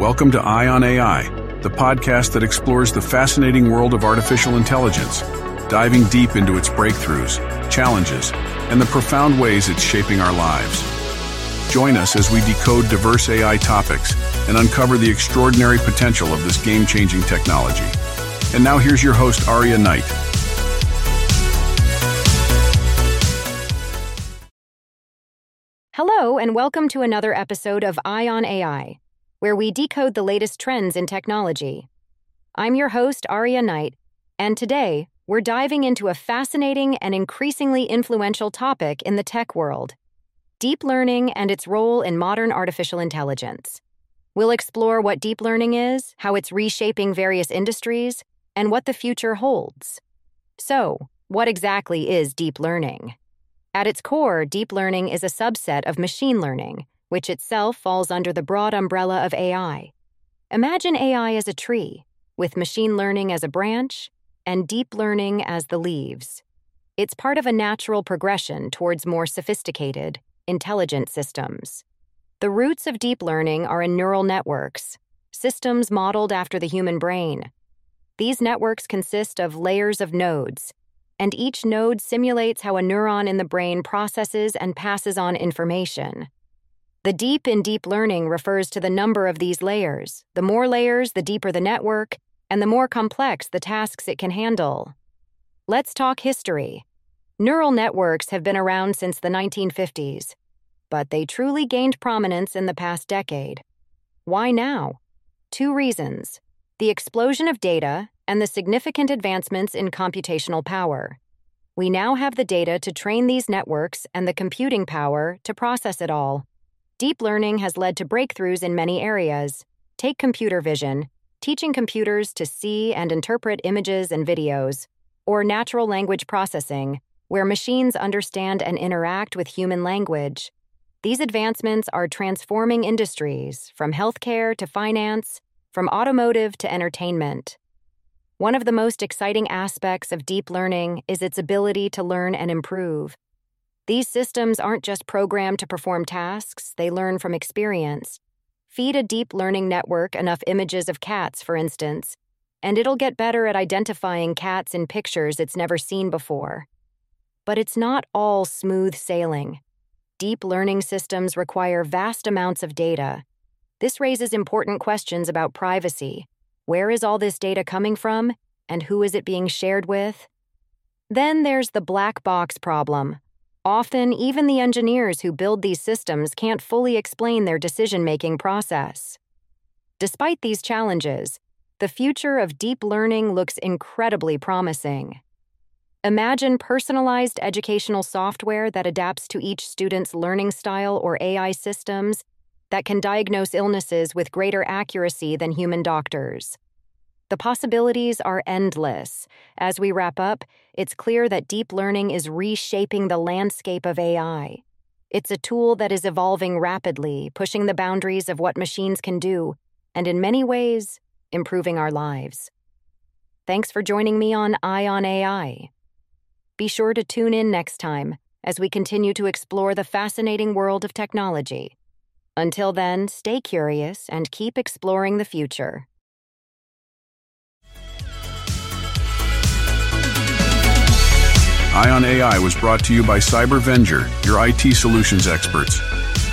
Welcome to Eye on AI, the podcast that explores the fascinating world of artificial intelligence, diving deep into its breakthroughs, challenges, and the profound ways it's shaping our lives. Join us as we decode diverse AI topics and uncover the extraordinary potential of this game-changing technology. And now here's your host, Aria Knight. Hello, and welcome to another episode of Eye on AI, where we decode the latest trends in technology. I'm your host, Aria Knight, and today we're diving into a fascinating and increasingly influential topic in the tech world deep learning and its role in modern artificial intelligence. We'll explore what deep learning is, how it's reshaping various industries, and what the future holds. So, what exactly is deep learning? At its core, deep learning is a subset of machine learning, which itself falls under the broad umbrella of AI. Imagine AI as a tree, with machine learning as a branch and deep learning as the leaves. It's part of a natural progression towards more sophisticated, intelligent systems. The roots of deep learning are in neural networks, systems modeled after the human brain. These networks consist of layers of nodes, and each node simulates how a neuron in the brain processes and passes on information. The deep in deep learning refers to the number of these layers. The more layers, the deeper the network, and the more complex the tasks it can handle. Let's talk history. Neural networks have been around since the 1950s, but they truly gained prominence in the past decade. Why now? Two reasons the explosion of data and the significant advancements in computational power. We now have the data to train these networks and the computing power to process it all. Deep learning has led to breakthroughs in many areas. Take computer vision, teaching computers to see and interpret images and videos, or natural language processing, where machines understand and interact with human language. These advancements are transforming industries, from healthcare to finance, from automotive to entertainment. One of the most exciting aspects of deep learning is its ability to learn and improve. These systems aren't just programmed to perform tasks, they learn from experience. Feed a deep learning network enough images of cats, for instance, and it'll get better at identifying cats in pictures it's never seen before. But it's not all smooth sailing. Deep learning systems require vast amounts of data. This raises important questions about privacy where is all this data coming from? And who is it being shared with? Then there's the black box problem. Often, even the engineers who build these systems can't fully explain their decision making process. Despite these challenges, the future of deep learning looks incredibly promising. Imagine personalized educational software that adapts to each student's learning style or AI systems that can diagnose illnesses with greater accuracy than human doctors. The possibilities are endless. As we wrap up, it's clear that deep learning is reshaping the landscape of AI. It's a tool that is evolving rapidly, pushing the boundaries of what machines can do, and in many ways, improving our lives. Thanks for joining me on Eye on AI. Be sure to tune in next time as we continue to explore the fascinating world of technology. Until then, stay curious and keep exploring the future. Eye on AI was brought to you by CyberVenger, your IT solutions experts.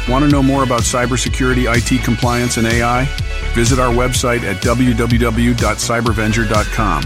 Want to know more about cybersecurity, IT compliance, and AI? Visit our website at www.cybervenger.com.